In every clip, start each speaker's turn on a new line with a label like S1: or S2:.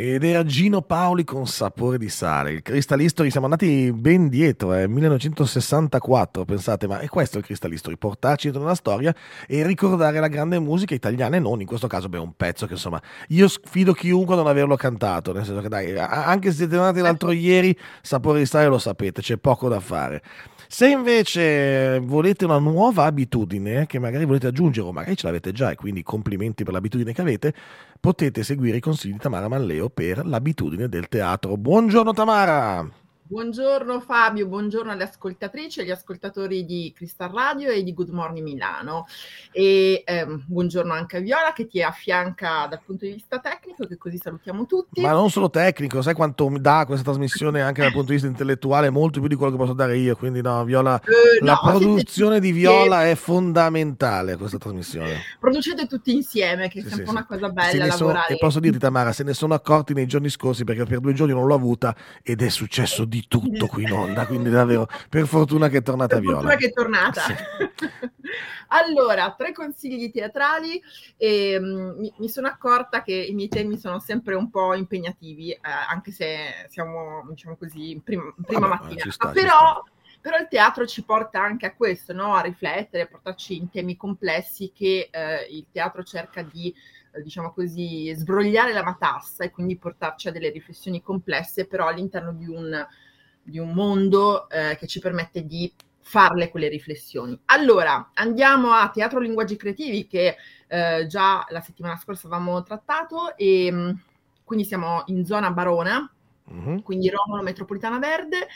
S1: Ed era Gino Paoli con sapore di sale. Il Crystal History, siamo andati ben dietro, è eh, 1964, pensate, ma è questo il Crystal History, portarci dentro una storia e ricordare la grande musica italiana e non, in questo caso, beh, un pezzo che insomma, io sfido chiunque a non averlo cantato, nel senso che dai, anche se siete andati l'altro ieri, sapore di sale lo sapete, c'è poco da fare. Se invece volete una nuova abitudine che magari volete aggiungere o magari ce l'avete già e quindi complimenti per l'abitudine che avete, potete seguire i consigli di Tamara Malleo per l'abitudine del teatro. Buongiorno Tamara!
S2: Buongiorno Fabio, buongiorno alle ascoltatrici e agli ascoltatori di Crystal Radio e di Good Morning Milano. E ehm, buongiorno anche a Viola che ti affianca dal punto di vista tecnico, che così salutiamo tutti.
S1: Ma non solo tecnico, sai quanto mi dà questa trasmissione anche dal punto di vista intellettuale, molto più di quello che posso dare io. Quindi no, Viola, eh, la no, produzione di Viola è fondamentale a questa trasmissione.
S2: Producete tutti insieme, che è sempre sì, una cosa bella lavorare.
S1: Sono, e posso dirti Tamara, se ne sono accorti nei giorni scorsi perché per due giorni non l'ho avuta ed è successo di di tutto qui in onda, quindi davvero per fortuna che è tornata per Viola.
S2: Per fortuna che è tornata. Sì. allora, tre consigli teatrali e um, mi, mi, sono accorta che i miei temi sono sempre un po' impegnativi, eh, anche se siamo, diciamo così, in prima Vabbè, mattina. Sta, però, però il teatro ci porta anche a questo, no? a riflettere, a portarci in temi complessi che eh, il teatro cerca di eh, diciamo così, sbrogliare la matassa e quindi portarci a delle riflessioni complesse, però all'interno di un, di un mondo eh, che ci permette di farle quelle riflessioni. Allora, andiamo a Teatro Linguaggi Creativi che eh, già la settimana scorsa avevamo trattato e mm, quindi siamo in zona Barona, uh-huh. quindi Romolo Metropolitana Verde,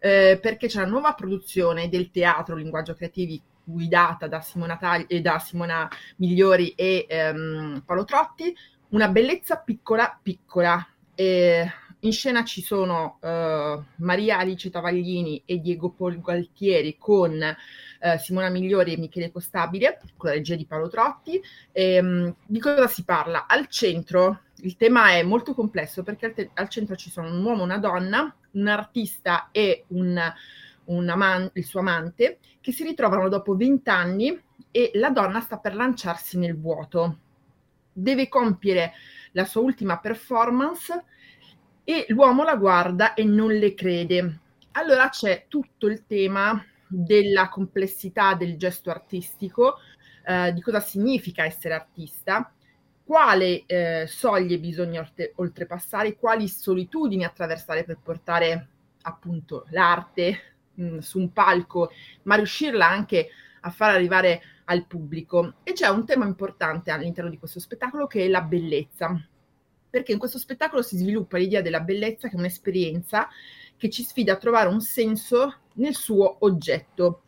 S2: eh, perché c'è una nuova produzione del Teatro Linguaggio Creativi guidata da Simona, Tagli, eh, da Simona Migliori e ehm, Paolo Trotti, una bellezza piccola piccola. Eh, in scena ci sono uh, Maria Alice Tavalglini e Diego Pol Gualtieri con uh, Simona Migliori e Michele Costabile, con la regia di Paolo Trotti. E, um, di cosa si parla? Al centro il tema è molto complesso perché al, te- al centro ci sono un uomo e una donna, un artista e un, un aman- il suo amante che si ritrovano dopo vent'anni e la donna sta per lanciarsi nel vuoto. Deve compiere la sua ultima performance e l'uomo la guarda e non le crede. Allora c'è tutto il tema della complessità del gesto artistico, eh, di cosa significa essere artista, quale eh, soglie bisogna oltre, oltrepassare, quali solitudini attraversare per portare appunto l'arte mh, mm, su un palco, ma riuscirla anche a far arrivare al pubblico. E c'è un tema importante all'interno di questo spettacolo che è la bellezza perché in questo spettacolo si sviluppa l'idea della bellezza che è un'esperienza che ci sfida a trovare un senso nel suo oggetto.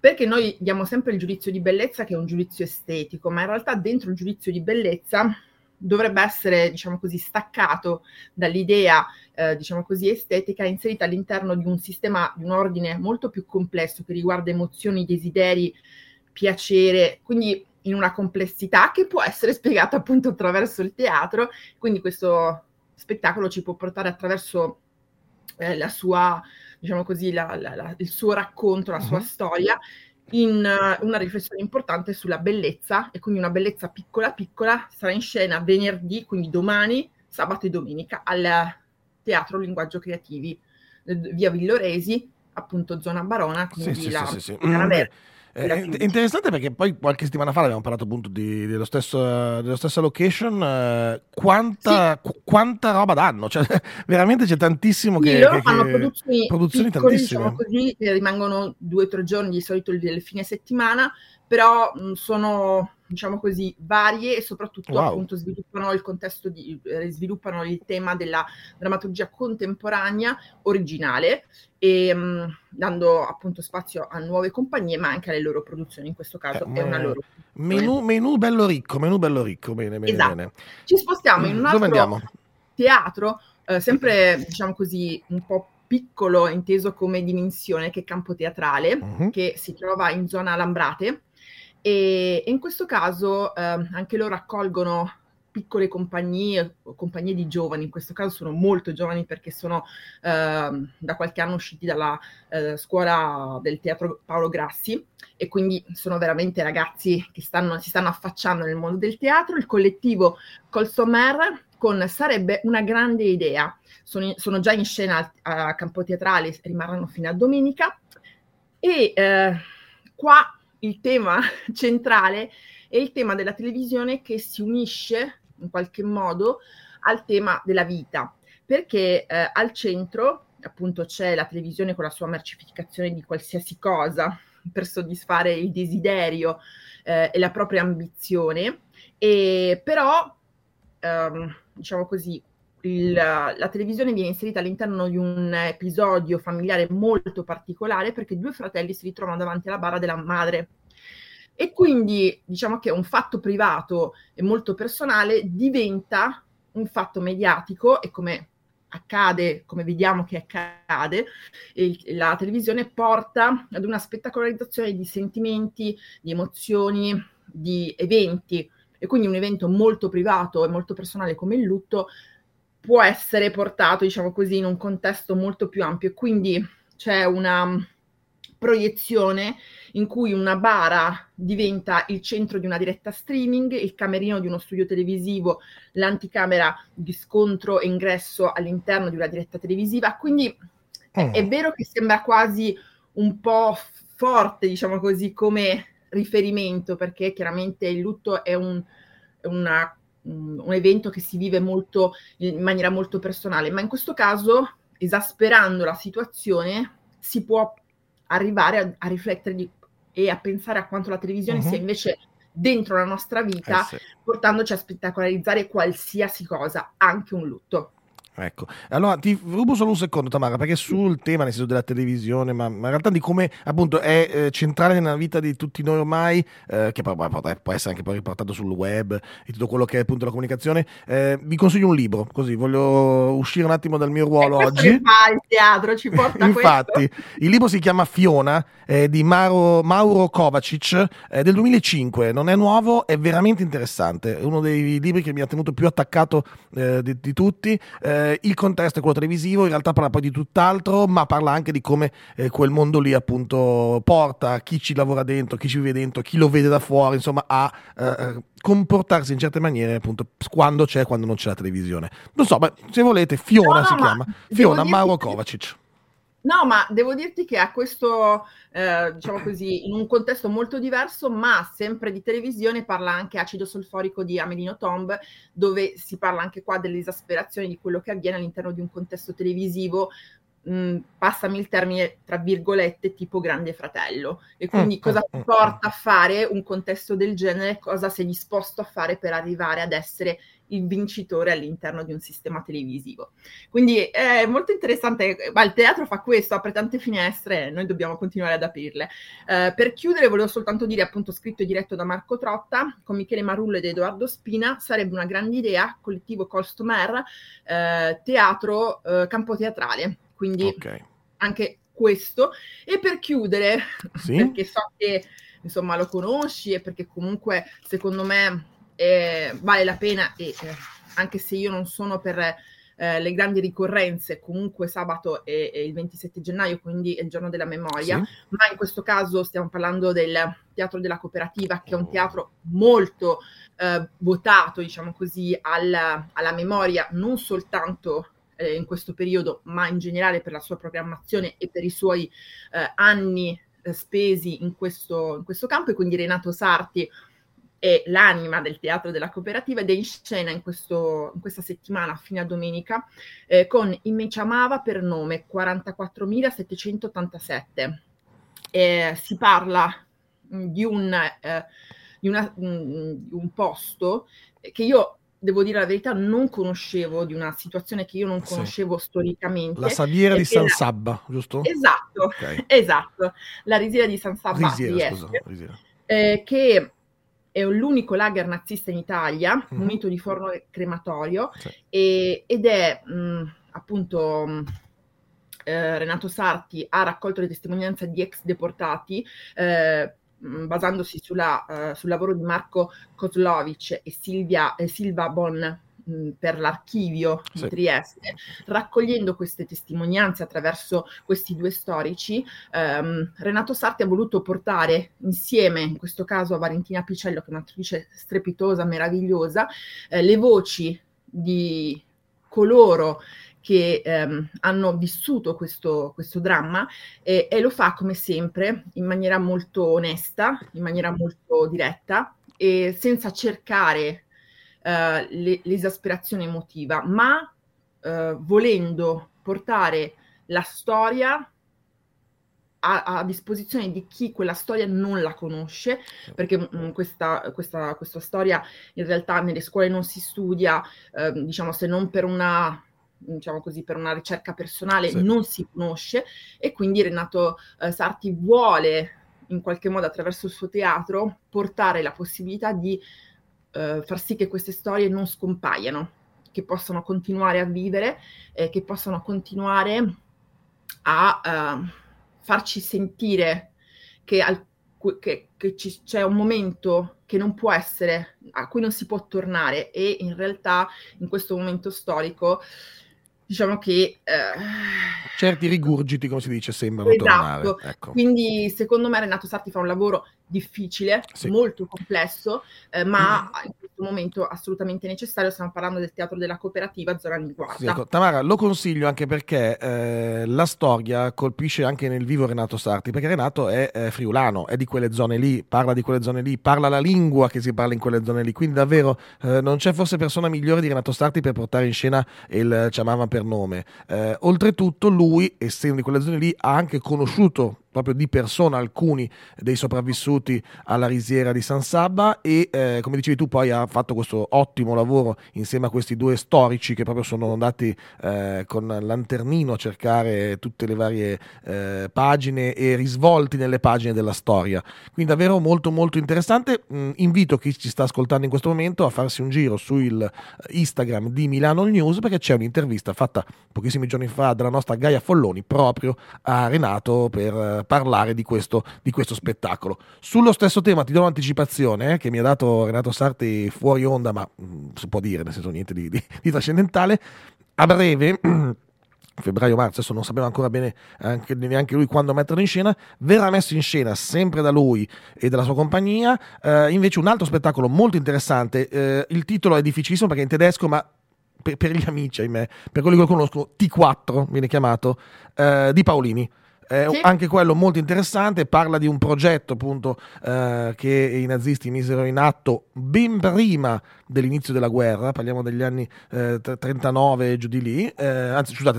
S2: Perché noi diamo sempre il giudizio di bellezza che è un giudizio estetico, ma in realtà dentro il giudizio di bellezza dovrebbe essere, diciamo così, staccato dall'idea, eh, diciamo così, estetica, inserita all'interno di un sistema, di un ordine molto più complesso che riguarda emozioni, desideri, piacere. Quindi in una complessità che può essere spiegata appunto attraverso il teatro, quindi questo spettacolo ci può portare attraverso eh, la sua, diciamo così, la, la, la, il suo racconto, la uh-huh. sua mhm. storia, in uh, una riflessione importante sulla bellezza e quindi una bellezza piccola piccola sarà in scena venerdì, quindi domani, sabato e domenica al Teatro Linguaggio Creativi, eh, via Villoresi, appunto zona Barona, quindi sì, la, sì, sì, sì. Mm,
S1: è interessante perché poi qualche settimana fa abbiamo parlato appunto di, dello stesso, della stessa location. Eh, quanta, sì. qu- quanta, roba danno? Cioè, veramente c'è tantissimo che. Sì,
S2: loro che, fanno produzioni, produzioni piccoli, diciamo così, rimangono due o tre giorni di solito il fine settimana, però mh, sono diciamo così, varie e soprattutto wow. appunto sviluppano il contesto di, eh, sviluppano il tema della drammaturgia contemporanea originale e mh, dando appunto spazio a nuove compagnie ma anche alle loro produzioni, in questo caso eh, è una loro
S1: menù, menù, bello ricco, menù bello ricco, bene, bene,
S2: esatto.
S1: bene.
S2: Ci spostiamo in un altro teatro, eh, sempre diciamo così un po' piccolo inteso come dimensione che è campo teatrale, uh-huh. che si trova in zona Lambrate, e, in questo caso eh, anche loro accolgono piccole compagnie, compagnie di giovani, in questo caso sono molto giovani perché sono eh, da qualche anno usciti dalla eh, scuola del teatro Paolo Grassi e quindi sono veramente ragazzi che stanno, si stanno affacciando nel mondo del teatro. Il collettivo Colsomer con sarebbe una grande idea. Sono, sono già in scena a, a Campo Teatrale, rimarranno fino a domenica. E eh, qua il tema centrale è il tema della televisione che si unisce in qualche modo al tema della vita, perché eh, al centro appunto c'è la televisione con la sua mercificazione di qualsiasi cosa per soddisfare il desiderio eh, e la propria ambizione, e però ehm, diciamo così il, la televisione viene inserita all'interno di un episodio familiare molto particolare perché due fratelli si ritrovano davanti alla bara della madre. E quindi diciamo che un fatto privato e molto personale diventa un fatto mediatico e come accade, come vediamo che accade, la televisione porta ad una spettacolarizzazione di sentimenti, di emozioni, di eventi. E quindi un evento molto privato e molto personale come il lutto può essere portato, diciamo così, in un contesto molto più ampio quindi c'è una proiezione in cui una bara diventa il centro di una diretta streaming, il camerino di uno studio televisivo, l'anticamera di scontro e ingresso all'interno di una diretta televisiva. Quindi oh. è vero che sembra quasi un po' forte, diciamo così, come riferimento, perché chiaramente il lutto è un, una, un evento che si vive molto in maniera molto personale, ma in questo caso, esasperando la situazione, si può arrivare a, a riflettere di, e a pensare a quanto la televisione uh-huh. sia invece dentro la nostra vita, eh sì. portandoci a spettacolarizzare qualsiasi cosa, anche un lutto.
S1: Ecco, allora ti rubo solo un secondo Tamara, perché sul tema nel senso della televisione, ma, ma in realtà di come appunto è eh, centrale nella vita di tutti noi ormai, eh, che poi, poi, può essere anche poi riportato sul web e tutto quello che è appunto la comunicazione, eh, vi consiglio un libro, così voglio uscire un attimo dal mio ruolo oggi.
S2: Il teatro ci porta
S1: Infatti, questo. il libro si chiama Fiona di Mauro, Mauro Kovacic del 2005, non è nuovo, è veramente interessante, è uno dei libri che mi ha tenuto più attaccato eh, di, di, tutti. Eh, eh, il contesto è quello televisivo, in realtà parla poi di tutt'altro, ma parla anche di come eh, quel mondo lì appunto porta chi ci lavora dentro, chi ci vive dentro, chi lo vede da fuori, insomma, a eh, eh comportarsi in certe maniere appunto quando c'è e quando non c'è la televisione. Non so, ma se volete, Fiona no, si chiama, Fiona Mauro Kovacic.
S2: No, ma devo dirti che a questo, eh, diciamo così, in un contesto molto diverso, ma sempre di televisione, parla anche Acido solforico di Amelino Tomb, dove si parla anche qua dell'esasperazione di quello che avviene all'interno di un contesto televisivo, mh, passami il termine, tra virgolette, tipo grande fratello. E quindi mm, cosa mm, mm, porta a fare un contesto del genere, cosa sei disposto a fare per arrivare ad essere il vincitore all'interno di un sistema televisivo. Quindi è molto interessante, ma il teatro fa questo, apre tante finestre e noi dobbiamo continuare ad aprirle. Eh, per chiudere volevo soltanto dire, appunto scritto e diretto da Marco Trotta, con Michele Marullo ed Edoardo Spina, sarebbe una grande idea, collettivo Costomer, eh, teatro, eh, campo teatrale. Quindi okay. anche questo. E per chiudere, sì? perché so che insomma lo conosci e perché comunque secondo me eh, vale la pena e eh, anche se io non sono per eh, le grandi ricorrenze, comunque sabato è, è, il 27 gennaio, quindi è il giorno della memoria, sì. ma in questo caso stiamo parlando del Teatro della Cooperativa, che è un teatro molto eh, votato, diciamo così, alla, alla memoria, non soltanto eh, in questo periodo, ma in generale per la sua programmazione e per i suoi eh, anni eh, spesi in questo, in questo campo. E quindi Renato Sarti è l'anima del teatro della cooperativa ed è in scena in, questo, in questa settimana fino a domenica eh, con In me chiamava per nome 44.787. Eh, si parla mh, di un, eh, di, una, mh, di un posto che io devo dire la verità, non conoscevo di una situazione che io non conoscevo sì. storicamente.
S1: La sabiera di San Sabba, giusto?
S2: Esatto, okay. esatto. La risiera di San Sabba risiera, scusa. Eh, che è l'unico lager nazista in Italia, mm-hmm. munito di forno crematorio, sì. e, ed è mh, appunto mh, eh, Renato Sarti ha raccolto le testimonianze di ex deportati. Eh, basandosi sulla, uh, sul lavoro di Marco Kozlovic e Silvia, eh, Silva Bon per l'archivio sì. di Trieste, raccogliendo queste testimonianze attraverso questi due storici, ehm, Renato Sarti ha voluto portare insieme, in questo caso a Valentina Picello, che è un'attrice strepitosa, meravigliosa, eh, le voci di coloro che ehm, hanno vissuto questo, questo dramma e, e, lo fa come sempre in maniera molto onesta, in maniera molto diretta e senza cercare eh, le, l'esasperazione emotiva, ma eh, volendo portare la storia a, a, disposizione di chi quella storia non la conosce, perché mh, mm, questa, questa, questa, storia in realtà nelle scuole non si studia, eh, diciamo, se non per una diciamo così, per una ricerca personale sì. non si conosce e quindi Renato eh, Sarti vuole in qualche modo attraverso il suo teatro portare la possibilità di eh, far sì che queste storie non scompaiano, che possano continuare a vivere, eh, che possano continuare a uh, farci sentire che, al, che, che ci, c'è un momento che non può essere, a cui non si può tornare e in realtà in questo momento storico diciamo che... Eh...
S1: Certi rigurgiti, come si dice, sembrano esatto. tornare. Ecco.
S2: Quindi secondo me Renato Sarti fa un lavoro difficile, sì. molto complesso, eh, ma mm. Questo momento assolutamente necessario. Stiamo parlando del teatro della cooperativa Zona Niguarda. Sì, ecco.
S1: Tamara, lo consiglio anche perché eh, la storia colpisce anche nel vivo Renato Sarti, perché Renato è eh, friulano, è di quelle zone lì, parla di quelle zone lì, parla la lingua che si parla in quelle zone lì, quindi davvero eh, non c'è forse persona migliore di Renato Sarti per portare in scena il Ciamava per nome. Eh, oltretutto lui, essendo di quelle zone lì, ha anche conosciuto proprio di persona alcuni dei sopravvissuti alla risiera di San Sabba e eh, come dicevi tu poi ha fatto questo ottimo lavoro insieme a questi due storici che proprio sono andati eh, con lanternino a cercare tutte le varie eh, pagine e risvolti nelle pagine della storia. Quindi davvero molto molto interessante. Mm, invito chi ci sta ascoltando in questo momento a farsi un giro sul eh, Instagram di Milano News perché c'è un'intervista fatta pochissimi giorni fa dalla nostra Gaia Folloni proprio a Renato per parlare di questo, di questo, spettacolo. Sullo stesso tema ti do un'anticipazione eh, che mi ha dato Renato Sarti fuori onda, ma mh, mm, si può dire, nel senso niente di, di, di trascendentale. A breve febbraio-marzo, adesso non sapeva ancora bene anche, neanche lui quando metterlo in scena, verrà messo in scena sempre da lui e dalla sua compagnia, eh, invece un altro spettacolo molto interessante, eh, il titolo è difficilissimo perché è in tedesco, ma per, gli amici, ahimè, per quelli che lo conoscono, T4 viene chiamato, eh, di Paolini è sì. anche quello molto interessante, parla di un progetto appunto eh, che i nazisti misero in atto ben prima dell'inizio della guerra, parliamo degli anni eh, 39 giù di lì, eh, anzi scusate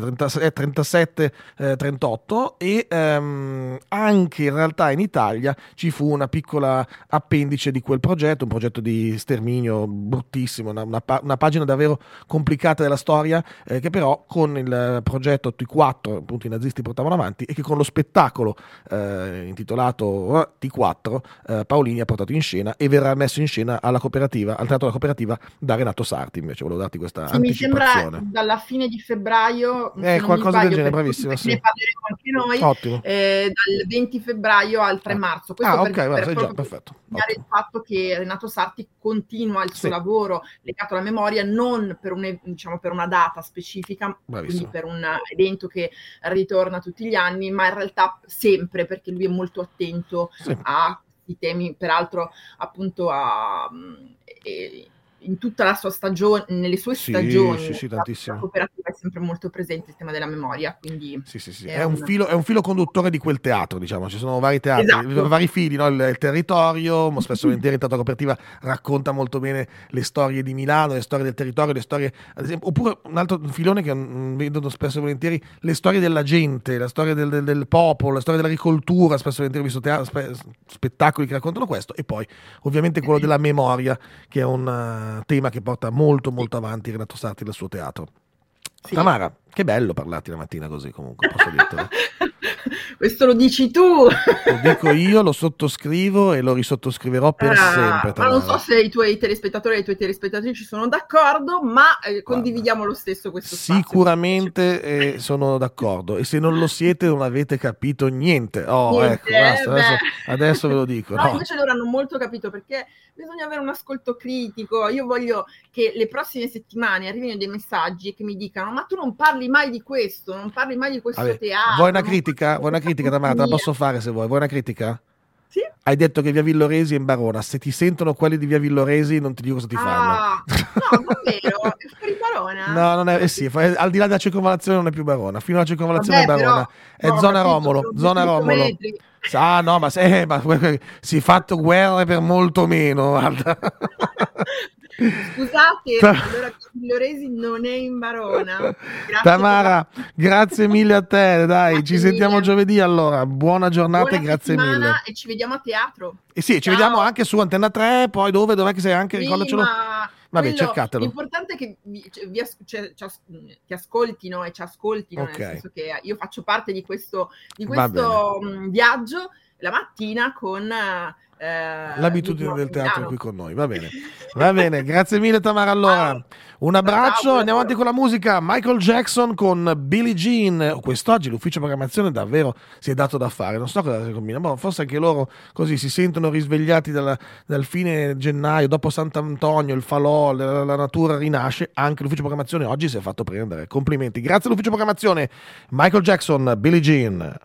S1: 37, 38 eh, e ehm, anche in realtà in Italia ci fu una piccola appendice di quel progetto, un progetto di sterminio bruttissimo, una, una, una pagina davvero complicata della storia eh, che però con il progetto T4 appunto i nazisti portavano avanti e che con lo spettacolo eh, intitolato eh, T4 eh, Paolini ha portato in scena e verrà messo in scena alla cooperativa, al teatro della cooperativa da Renato Sarti invece volevo darti questa sì, anticipazione.
S2: mi sembra dalla fine di febbraio
S1: eh, qualcosa del genere, bravissimo sì.
S2: ne parleremo anche noi eh, dal 20 febbraio al 3 ah. marzo questo
S1: ah,
S2: per,
S1: okay, per, già, perfetto
S2: il fatto che Renato Sarti continua il suo sì. lavoro legato alla memoria non per, un, diciamo, per una data specifica Bravissimo. quindi per un evento che ritorna tutti gli anni ma in realtà sempre perché lui è molto attento sì. a i temi, peraltro appunto a, eh, in tutta la sua stagione, nelle sue
S1: sì,
S2: stagioni,
S1: sì, sì,
S2: la cooperativa è sempre molto presente il tema della memoria. Quindi
S1: sì, sì, sì. È, è, un filo, è, un filo, conduttore di quel teatro, diciamo. Ci sono vari teatri, esatto. vari fili, no? il, il, territorio, spesso volentieri il teatro cooperativa racconta molto bene le storie di Milano, le storie del territorio, le storie, ad esempio, oppure un altro filone che vedono spesso e volentieri, le storie della gente, la storia del, del, del popolo, la storia dell'agricoltura, spesso e volentieri ho visto teatro, spe, spettacoli che raccontano questo, e poi ovviamente quello della memoria, che è un tema che porta molto molto avanti Renato Sarti nel suo teatro. Sì. Tamara, che bello parlarti la mattina così comunque, posso dirtelo.
S2: Questo lo dici tu.
S1: Lo dico io, lo sottoscrivo e lo risottoscriverò per ah, sempre.
S2: Ma non so se i tuoi telespettatori e le tue telespettatrici sono d'accordo, ma eh, condividiamo lo stesso questo
S1: Sicuramente eh, sono d'accordo e se non lo siete non avete capito niente. Oh, niente, ecco, basta, adesso, adesso, ve lo dico.
S2: No, no, invece loro hanno molto capito perché bisogna avere un ascolto critico. Io voglio che le prossime settimane arrivino dei messaggi che mi dicano ma tu non parli mai di questo, non parli mai di questo Vabbè, teatro.
S1: Vuoi una critica? Vuoi una critica, Tamara? Te la posso fare se vuoi. Vuoi una critica?
S2: Sì.
S1: hai detto che via Villoresi è in Barona. Se ti sentono quelli di via Villoresi, non ti dico cosa ti fanno.
S2: Ah, no, davvero? È fuori Barona?
S1: No, non è, eh sì, fa- al di là della circonvallazione non è più Barona, fino alla circonvallazione
S2: Vabbè,
S1: è Barona.
S2: però-
S1: è
S2: no,
S1: zona Romolo, zona
S2: 200
S1: Romolo.
S2: metri.
S1: Ah no, ma, se, ma si è fatto guerre per molto meno, guarda.
S2: Scusate, allora Villoresi non è in Barona. Grazie
S1: Tamara,
S2: per
S1: grazie mille a te, dai,
S2: Grazie
S1: ci sentiamo
S2: mille.
S1: giovedì allora. Buona giornata
S2: Buona
S1: e grazie mille.
S2: E ci vediamo a teatro.
S1: E sì, ci
S2: Ciao.
S1: vediamo anche su Antenna 3, poi dove, dov'è che sei anche,
S2: Sì,
S1: ricordacelo. Vabbè,
S2: quello-
S1: cercatelo.
S2: L'importante è che vi, cioè, vi as- cioè, ci as- ti ascoltino e ci ascoltino,
S1: Ok.
S2: nel senso che io faccio parte di questo, di questo viaggio la mattina con eh,
S1: L'abitudine del teatro qui con noi, va bene. Va bene, grazie mille Tamara allora. Un abbraccio, andiamo avanti con la musica. Michael Jackson con Billie Jean. Quest'oggi l'ufficio programmazione davvero si è dato da fare. Non so cosa si combina, ma forse anche loro così si sentono risvegliati dalla- dal fine gennaio, dopo Sant'Antonio, il falò, la, la natura rinasce. Anche l'ufficio programmazione oggi si è fatto prendere. Complimenti. Grazie all'ufficio programmazione. Michael Jackson, Billie Jean.